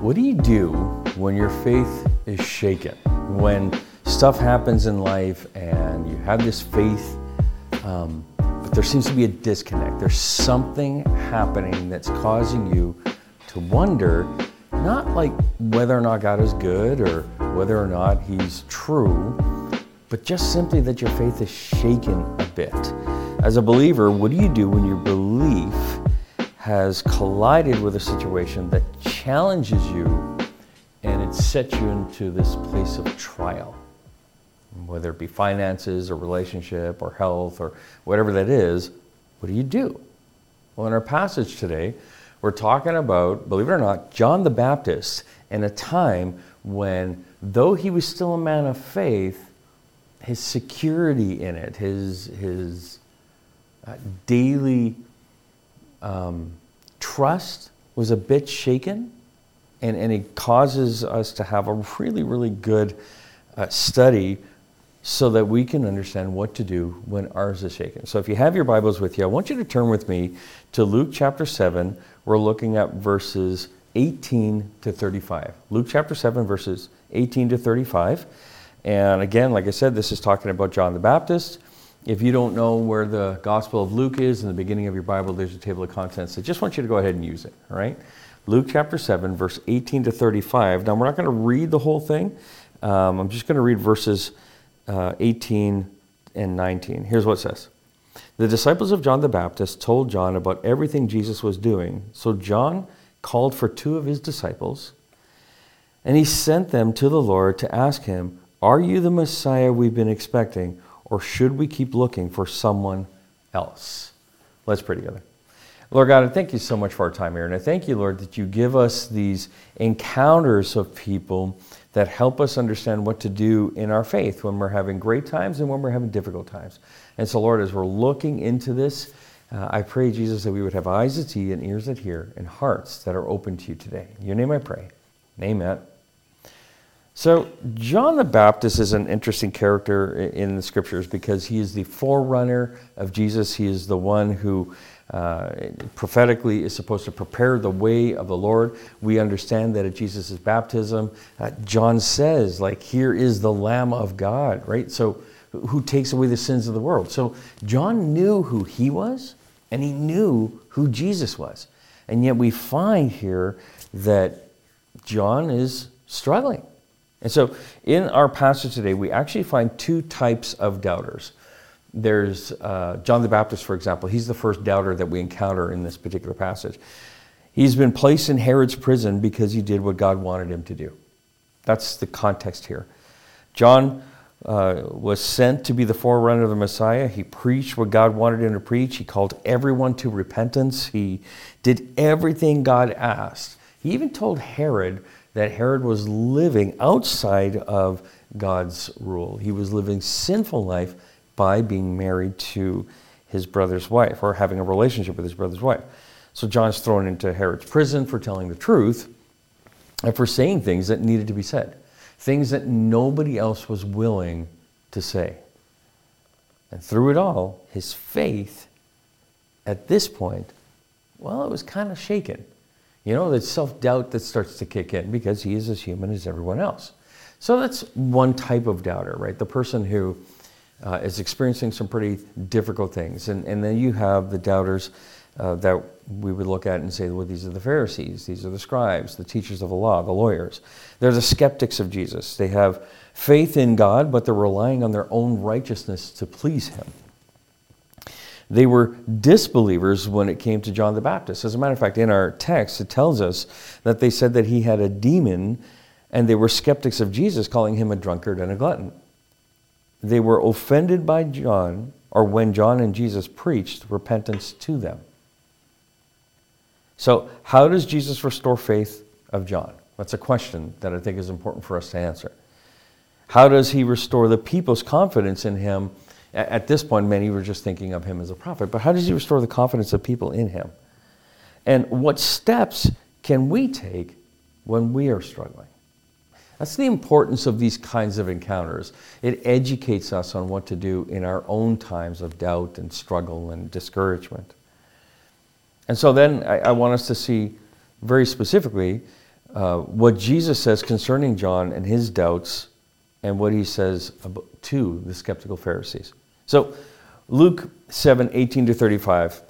What do you do when your faith is shaken? When stuff happens in life and you have this faith, um, but there seems to be a disconnect. There's something happening that's causing you to wonder not like whether or not God is good or whether or not He's true, but just simply that your faith is shaken a bit. As a believer, what do you do when your belief has collided with a situation that challenges you and it sets you into this place of trial? Whether it be finances or relationship or health or whatever that is, what do you do? Well, in our passage today, we're talking about, believe it or not, John the Baptist in a time when, though he was still a man of faith, his security in it, his, his uh, daily um, trust was a bit shaken, and, and it causes us to have a really, really good uh, study so that we can understand what to do when ours is shaken. So if you have your Bibles with you, I want you to turn with me to Luke chapter 7. We're looking at verses 18 to 35. Luke chapter 7, verses 18 to 35. And again, like I said, this is talking about John the Baptist. If you don't know where the Gospel of Luke is in the beginning of your Bible, there's a table of contents. I just want you to go ahead and use it, all right? Luke chapter 7, verse 18 to 35. Now, we're not going to read the whole thing. Um, I'm just going to read verses uh, 18 and 19. Here's what it says The disciples of John the Baptist told John about everything Jesus was doing. So John called for two of his disciples, and he sent them to the Lord to ask him, Are you the Messiah we've been expecting? Or should we keep looking for someone else? Let's pray together. Lord God, I thank you so much for our time here. And I thank you, Lord, that you give us these encounters of people that help us understand what to do in our faith when we're having great times and when we're having difficult times. And so, Lord, as we're looking into this, uh, I pray, Jesus, that we would have eyes that see and ears that hear and hearts that are open to you today. In your name I pray. Amen. So, John the Baptist is an interesting character in the scriptures because he is the forerunner of Jesus. He is the one who uh, prophetically is supposed to prepare the way of the Lord. We understand that at Jesus' baptism, uh, John says, like, here is the Lamb of God, right? So, who takes away the sins of the world. So, John knew who he was and he knew who Jesus was. And yet, we find here that John is struggling. And so in our passage today, we actually find two types of doubters. There's uh, John the Baptist, for example. He's the first doubter that we encounter in this particular passage. He's been placed in Herod's prison because he did what God wanted him to do. That's the context here. John uh, was sent to be the forerunner of the Messiah. He preached what God wanted him to preach. He called everyone to repentance. He did everything God asked. He even told Herod that Herod was living outside of God's rule. He was living sinful life by being married to his brother's wife or having a relationship with his brother's wife. So John's thrown into Herod's prison for telling the truth and for saying things that needed to be said, things that nobody else was willing to say. And through it all, his faith at this point, well, it was kind of shaken. You know, the self doubt that starts to kick in because he is as human as everyone else. So that's one type of doubter, right? The person who uh, is experiencing some pretty difficult things. And, and then you have the doubters uh, that we would look at and say, well, these are the Pharisees, these are the scribes, the teachers of the law, the lawyers. They're the skeptics of Jesus. They have faith in God, but they're relying on their own righteousness to please Him. They were disbelievers when it came to John the Baptist. As a matter of fact, in our text, it tells us that they said that he had a demon, and they were skeptics of Jesus, calling him a drunkard and a glutton. They were offended by John, or when John and Jesus preached repentance to them. So, how does Jesus restore faith of John? That's a question that I think is important for us to answer. How does he restore the people's confidence in him at this point, many were just thinking of him as a prophet. But how does he restore the confidence of people in him? And what steps can we take when we are struggling? That's the importance of these kinds of encounters. It educates us on what to do in our own times of doubt and struggle and discouragement. And so then I, I want us to see very specifically uh, what Jesus says concerning John and his doubts and what he says to the skeptical Pharisees. So, Luke 7 18 to 35.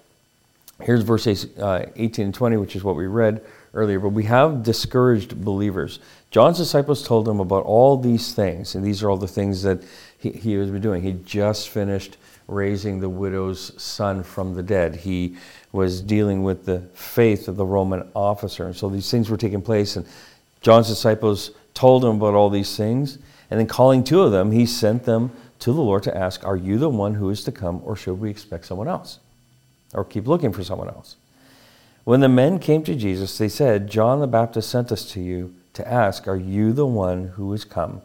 Here's verse uh, 18 and 20, which is what we read earlier. But we have discouraged believers. John's disciples told him about all these things, and these are all the things that he, he was doing. He just finished raising the widow's son from the dead. He was dealing with the faith of the Roman officer. And so these things were taking place, and John's disciples told him about all these things. And then, calling two of them, he sent them to the Lord to ask, Are you the one who is to come, or should we expect someone else? Or keep looking for someone else? When the men came to Jesus, they said, John the Baptist sent us to you to ask, Are you the one who is come,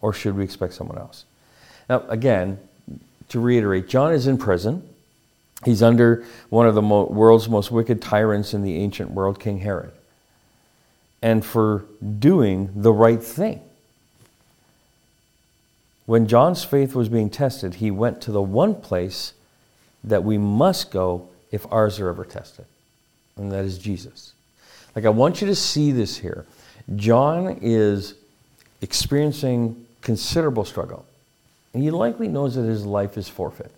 or should we expect someone else? Now, again, to reiterate, John is in prison. He's under one of the mo- world's most wicked tyrants in the ancient world, King Herod, and for doing the right thing. When John's faith was being tested, he went to the one place that we must go if ours are ever tested, and that is Jesus. Like, I want you to see this here. John is experiencing considerable struggle, and he likely knows that his life is forfeit.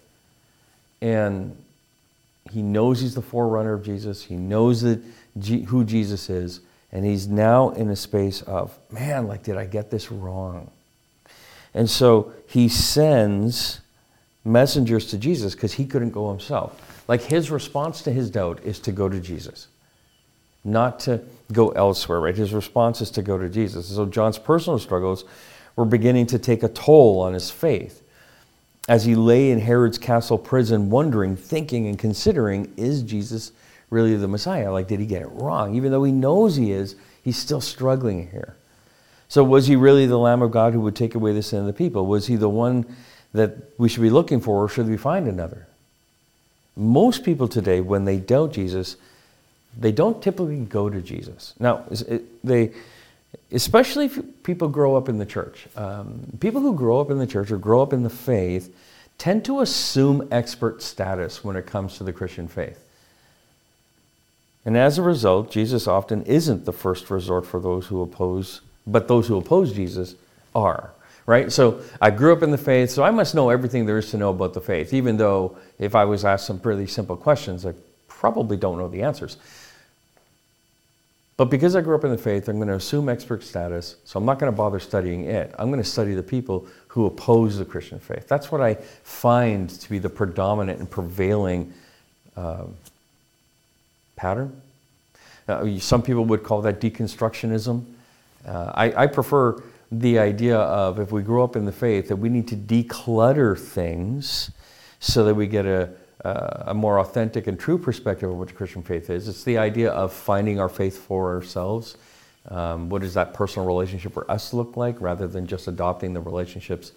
And he knows he's the forerunner of Jesus. He knows that G- who Jesus is, and he's now in a space of, man, like, did I get this wrong? And so he sends messengers to Jesus because he couldn't go himself. Like his response to his doubt is to go to Jesus, not to go elsewhere, right? His response is to go to Jesus. So John's personal struggles were beginning to take a toll on his faith as he lay in Herod's castle prison, wondering, thinking, and considering, is Jesus really the Messiah? Like, did he get it wrong? Even though he knows he is, he's still struggling here. So, was he really the Lamb of God who would take away the sin of the people? Was he the one that we should be looking for, or should we find another? Most people today, when they doubt Jesus, they don't typically go to Jesus. Now, they, especially if people grow up in the church, um, people who grow up in the church or grow up in the faith tend to assume expert status when it comes to the Christian faith. And as a result, Jesus often isn't the first resort for those who oppose but those who oppose Jesus are. Right? So I grew up in the faith, so I must know everything there is to know about the faith, even though if I was asked some pretty simple questions, I probably don't know the answers. But because I grew up in the faith, I'm going to assume expert status, so I'm not going to bother studying it. I'm going to study the people who oppose the Christian faith. That's what I find to be the predominant and prevailing uh, pattern. Uh, some people would call that deconstructionism. Uh, I, I prefer the idea of if we grow up in the faith that we need to declutter things so that we get a, a more authentic and true perspective of what the Christian faith is. It's the idea of finding our faith for ourselves. Um, what does that personal relationship for us look like rather than just adopting the relationships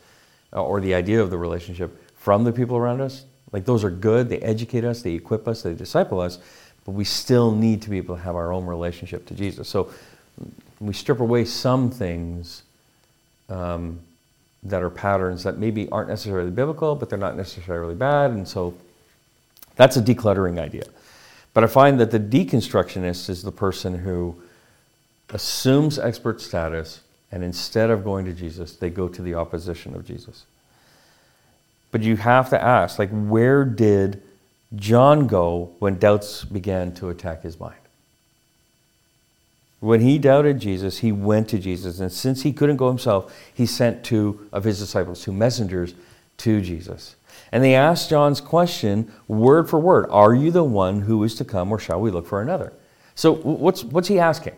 uh, or the idea of the relationship from the people around us? Like those are good, they educate us, they equip us, they disciple us, but we still need to be able to have our own relationship to Jesus. So we strip away some things um, that are patterns that maybe aren't necessarily biblical, but they're not necessarily bad. And so that's a decluttering idea. But I find that the deconstructionist is the person who assumes expert status, and instead of going to Jesus, they go to the opposition of Jesus. But you have to ask, like, where did John go when doubts began to attack his mind? When he doubted Jesus, he went to Jesus. And since he couldn't go himself, he sent two of his disciples, two messengers to Jesus. And they asked John's question word for word Are you the one who is to come, or shall we look for another? So, what's, what's he asking?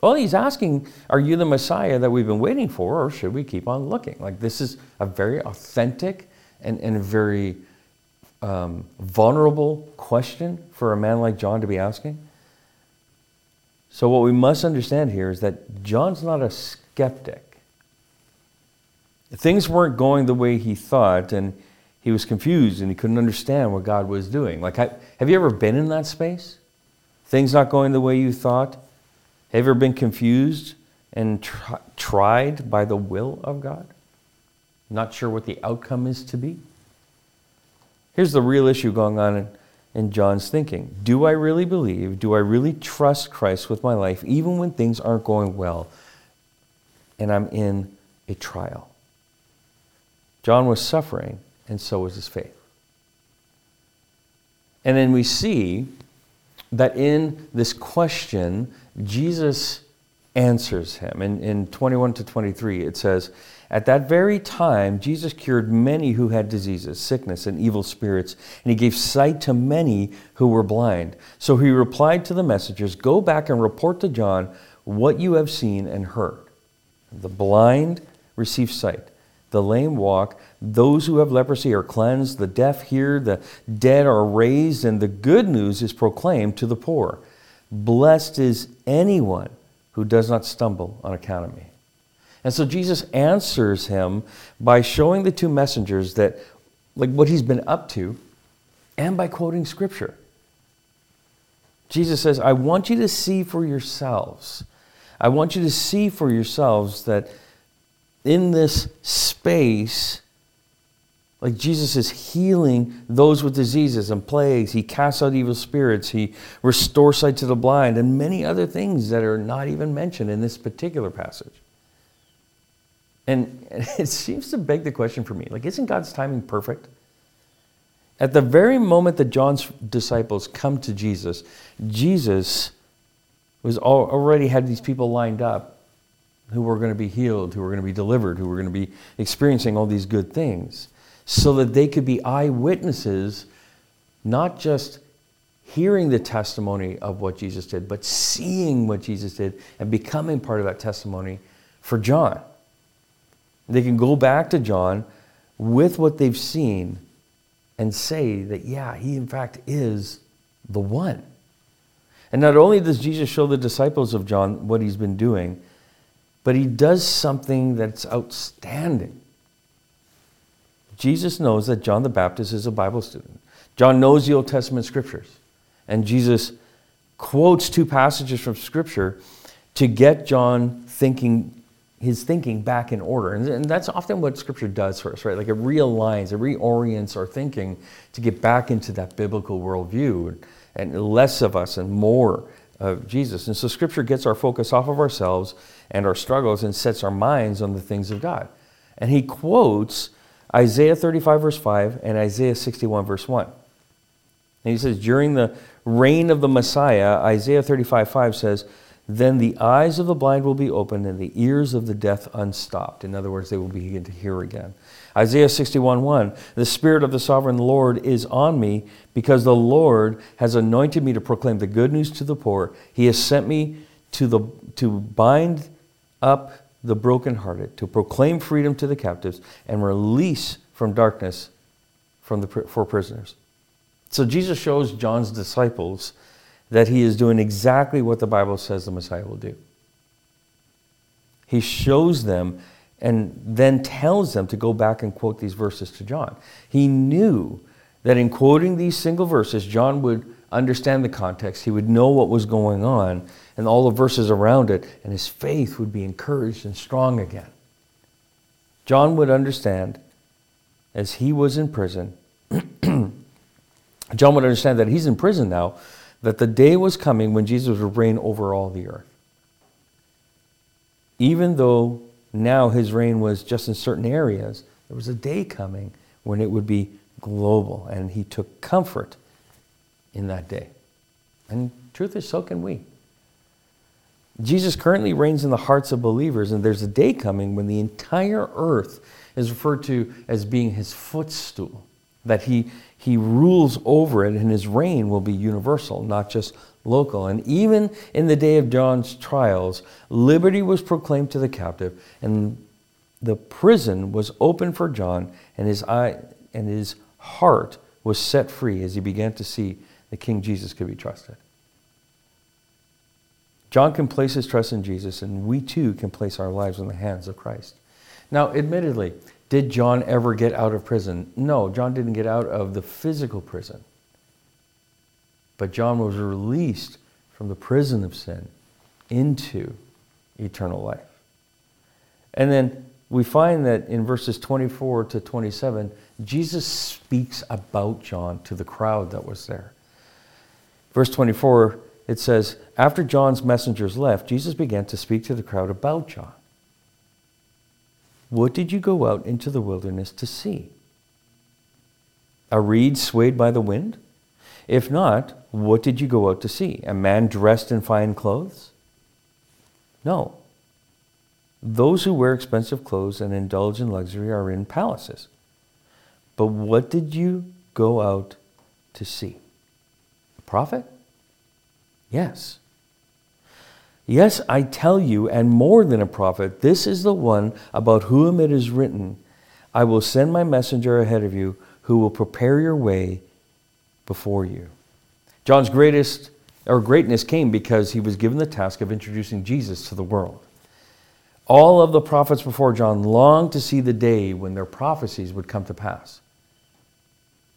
Well, he's asking, Are you the Messiah that we've been waiting for, or should we keep on looking? Like, this is a very authentic and, and a very um, vulnerable question for a man like John to be asking. So, what we must understand here is that John's not a skeptic. Things weren't going the way he thought, and he was confused and he couldn't understand what God was doing. Like, have you ever been in that space? Things not going the way you thought? Have you ever been confused and tr- tried by the will of God? Not sure what the outcome is to be? Here's the real issue going on in John's thinking. Do I really believe? Do I really trust Christ with my life, even when things aren't going well and I'm in a trial? John was suffering, and so was his faith. And then we see that in this question, Jesus answers him. In, in 21 to 23, it says, At that very time, Jesus cured many who had diseases, sickness, and evil spirits, and he gave sight to many who were blind. So he replied to the messengers, Go back and report to John what you have seen and heard. The blind receive sight, the lame walk, those who have leprosy are cleansed, the deaf hear, the dead are raised, and the good news is proclaimed to the poor. Blessed is anyone who does not stumble on account of me. And so Jesus answers him by showing the two messengers that, like, what he's been up to, and by quoting scripture. Jesus says, I want you to see for yourselves. I want you to see for yourselves that in this space, like Jesus is healing those with diseases and plagues. He casts out evil spirits. He restores sight to the blind and many other things that are not even mentioned in this particular passage. And it seems to beg the question for me like, isn't God's timing perfect? At the very moment that John's disciples come to Jesus, Jesus was already had these people lined up who were going to be healed, who were going to be delivered, who were going to be experiencing all these good things so that they could be eyewitnesses, not just hearing the testimony of what Jesus did, but seeing what Jesus did and becoming part of that testimony for John. They can go back to John with what they've seen and say that, yeah, he in fact is the one. And not only does Jesus show the disciples of John what he's been doing, but he does something that's outstanding. Jesus knows that John the Baptist is a Bible student. John knows the Old Testament scriptures. And Jesus quotes two passages from scripture to get John thinking his thinking back in order. And, that's often what scripture does for us, right? Like it realigns, it reorients our thinking to get back into that biblical worldview and, and less of us and more of Jesus. And so scripture gets our focus off of ourselves and our struggles and sets our minds on the things of God. And he quotes Isaiah 35, verse 5, and Isaiah 61, verse 1. And he says, During the reign of the Messiah, Isaiah 35, 5 says, Then the eyes of the blind will be opened and the ears of the deaf unstopped. In other words, they will begin to hear again. Isaiah 61, 1, The Spirit of the sovereign Lord is on me because the Lord has anointed me to proclaim the good news to the poor. He has sent me to, the, to bind up the brokenhearted, to proclaim freedom to the captives, and release from darkness from the, for prisoners. So Jesus shows John's disciples that he is doing exactly what the Bible says the Messiah will do. He shows them and then tells them to go back and quote these verses to John. He knew that in quoting these single verses, John would understand the context, he would know what was going on, and all the verses around it, and his faith would be encouraged and strong again. John would understand as he was in prison, John would understand that he's in prison now, that the day was coming when Jesus would reign over all the earth. Even though now his reign was just in certain areas, there was a day coming when it would be global, and he took comfort in that day. And truth is, so can we. Jesus currently reigns in the hearts of believers, and there's a day coming when the entire earth is referred to as being his footstool, that he, he rules over it, and his reign will be universal, not just local. And even in the day of John's trials, liberty was proclaimed to the captive, and the prison was open for John, and his eye and his heart was set free as he began to see that King Jesus could be trusted. John can place his trust in Jesus, and we too can place our lives in the hands of Christ. Now, admittedly, did John ever get out of prison? No, John didn't get out of the physical prison. But John was released from the prison of sin into eternal life. And then we find that in verses 24 to 27, Jesus speaks about John to the crowd that was there. Verse 24, it says, After John's messengers left, Jesus began to speak to the crowd about John. What did you go out into the wilderness to see? A reed swayed by the wind? If not, what did you go out to see? A man dressed in fine clothes? No. Those who wear expensive clothes and indulge in luxury are in palaces. But what did you go out to see? A prophet? Yes. Yes, I tell you, and more than a prophet, this is the one about whom it is written, I will send my messenger ahead of you who will prepare your way before you. John's greatest or greatness came because he was given the task of introducing Jesus to the world. All of the prophets before John longed to see the day when their prophecies would come to pass.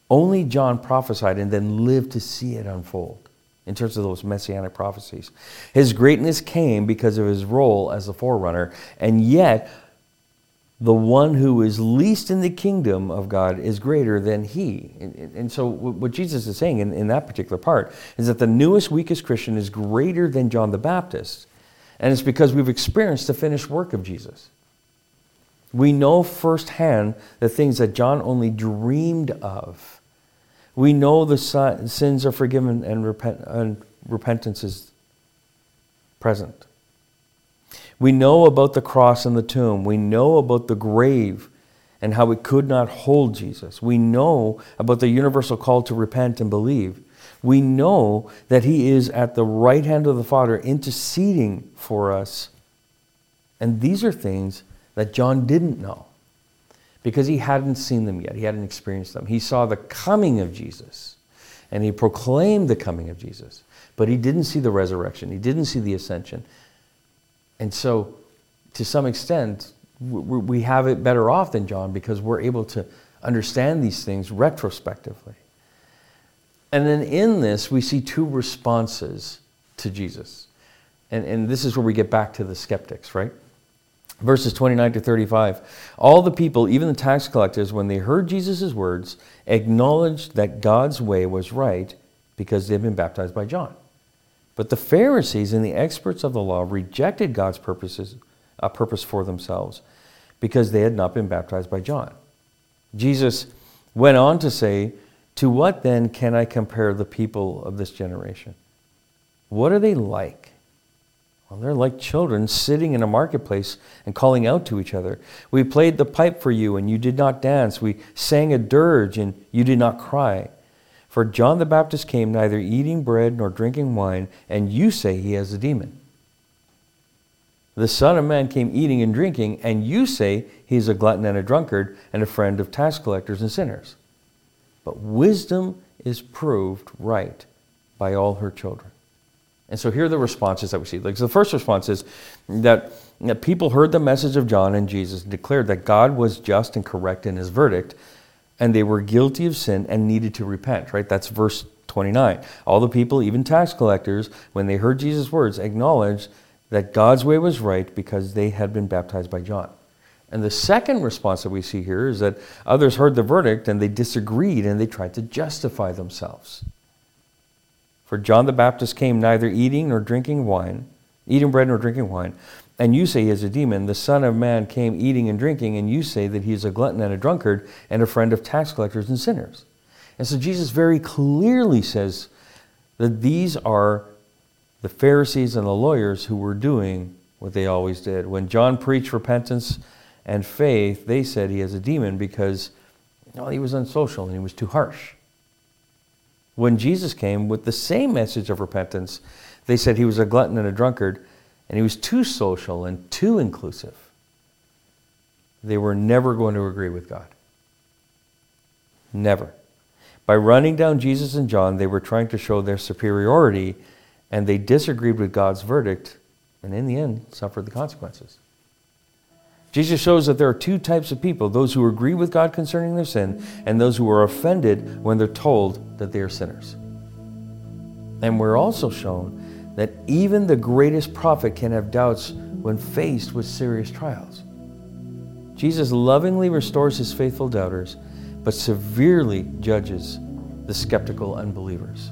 Only John prophesied and then lived to see it unfold in terms of those messianic prophecies. His greatness came because of his role as the forerunner, and yet the one who is least in the kingdom of God is greater than he. And, so, what Jesus is saying in, in that particular part is that the newest, weakest Christian is greater than John the Baptist. And it's because we've experienced the finished work of Jesus. We know firsthand the things that John only dreamed of. We know the sins are forgiven and, repent, and repentance is present. We know about the cross and the tomb. We know about the grave and how it could not hold Jesus. We know about the universal call to repent and believe. We know that He is at the right hand of the Father interceding for us. And these are things that John didn't know because he hadn't seen them yet. He hadn't experienced them. He saw the coming of Jesus and he proclaimed the coming of Jesus, but he didn't see the resurrection. He didn't see the ascension. And so, to some extent, we have it better off than John because we're able to understand these things retrospectively. And then in this, we see two responses to Jesus. And, and this is where we get back to the skeptics, right? Verses 29 to 35. All the people, even the tax collectors, when they heard Jesus' words, acknowledged that God's way was right because they'd been baptized by John. But the Pharisees and the experts of the law rejected God's purposes, a purpose for themselves because they had not been baptized by John. Jesus went on to say, To what then can I compare the people of this generation? What are they like? Well, they're like children sitting in a marketplace and calling out to each other. We played the pipe for you, and you did not dance. We sang a dirge, and you did not cry. For John the Baptist came neither eating bread nor drinking wine, and you say he has a demon. The Son of Man came eating and drinking, and you say he is a glutton and a drunkard and a friend of tax collectors and sinners. But wisdom is proved right by all her children. And so here are the responses that we see. Like so the first response is that, that people heard the message of John and Jesus and declared that God was just and correct in his verdict, and they were guilty of sin and needed to repent, right? That's verse 29. All the people, even tax collectors, when they heard Jesus' words, acknowledged that God's way was right because they had been baptized by John. And the second response that we see here is that others heard the verdict and they disagreed and they tried to justify themselves. For John the Baptist came neither eating nor drinking wine, eating bread nor drinking wine, and you say he is a demon. The Son of Man came eating and drinking, and you say that he is a glutton and a drunkard and a friend of tax collectors and sinners. And so Jesus very clearly says that these are the Pharisees and the lawyers who were doing what they always did. When John preached repentance and faith, they said he has a demon because well, he was unsocial and he was too harsh. When Jesus came with the same message of repentance, they said he was a glutton and a drunkard and he was too social and too inclusive. They were never going to agree with God. Never. By running down Jesus and John, they were trying to show their superiority and they disagreed with God's verdict and in the end suffered the consequences. Jesus shows that there are two types of people those who agree with God concerning their sin, and those who are offended when they're told that they are sinners. And we're also shown that even the greatest prophet can have doubts when faced with serious trials. Jesus lovingly restores his faithful doubters, but severely judges the skeptical unbelievers.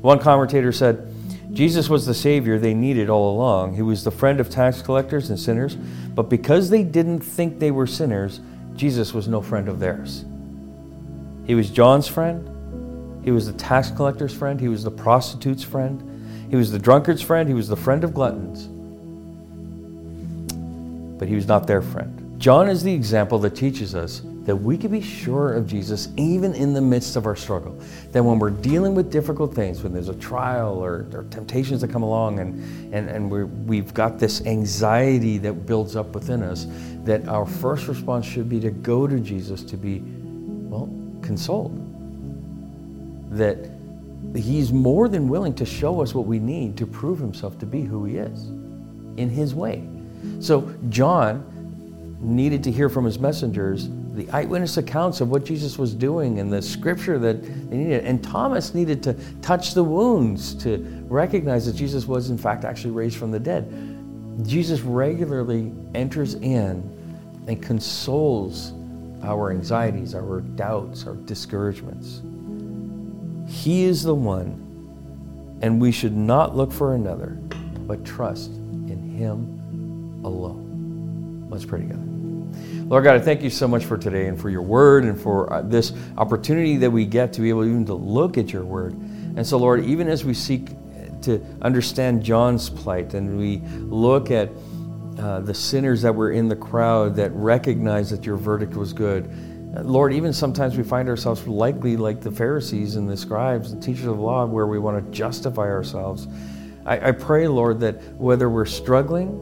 One commentator said, Jesus was the Savior they needed all along. He was the friend of tax collectors and sinners, but because they didn't think they were sinners, Jesus was no friend of theirs. He was John's friend, he was the tax collector's friend, he was the prostitute's friend, he was the drunkard's friend, he was the friend of gluttons, but he was not their friend. John is the example that teaches us that we can be sure of Jesus even in the midst of our struggle. That when we're dealing with difficult things, when there's a trial or, or temptations that come along and, and, and we we've got this anxiety that builds up within us, that our first response should be to go to Jesus to be, well, consoled. That He's more than willing to show us what we need to prove Himself to be who He is in His way. So, John needed to hear from his messengers the eyewitness accounts of what Jesus was doing and the scripture that they needed. And Thomas needed to touch the wounds to recognize that Jesus was, in fact, actually raised from the dead. Jesus regularly enters in and consoles our anxieties, our doubts, our discouragements. He is the one, and we should not look for another, but trust in Him alone. Let's pray together. Lord God, I thank you so much for today and for your word and for uh, this opportunity that we get to be able even to look at your word. And so, Lord, even as we seek to understand John's plight and we look at uh, the sinners that were in the crowd that recognized that your verdict was good. Uh, Lord, even sometimes we find ourselves likely like the Pharisees and the scribes and teachers of law where we want to justify ourselves. I, I pray, Lord, that whether we're struggling,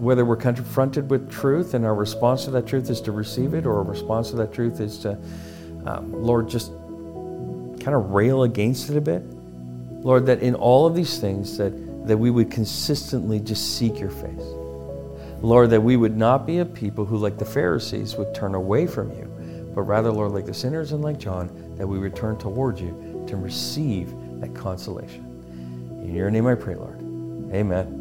whether we're confronted with truth and our response to that truth is to receive it, or our response to that truth is to, um, Lord, just kind of rail against it a bit. Lord, that in all of these things that, that we would consistently just seek your face. Lord, that we would not be a people who, like the Pharisees, would turn away from you, but rather, Lord, like the sinners and like John, that we would turn towards you to receive that consolation. In your name I pray, Lord. Amen.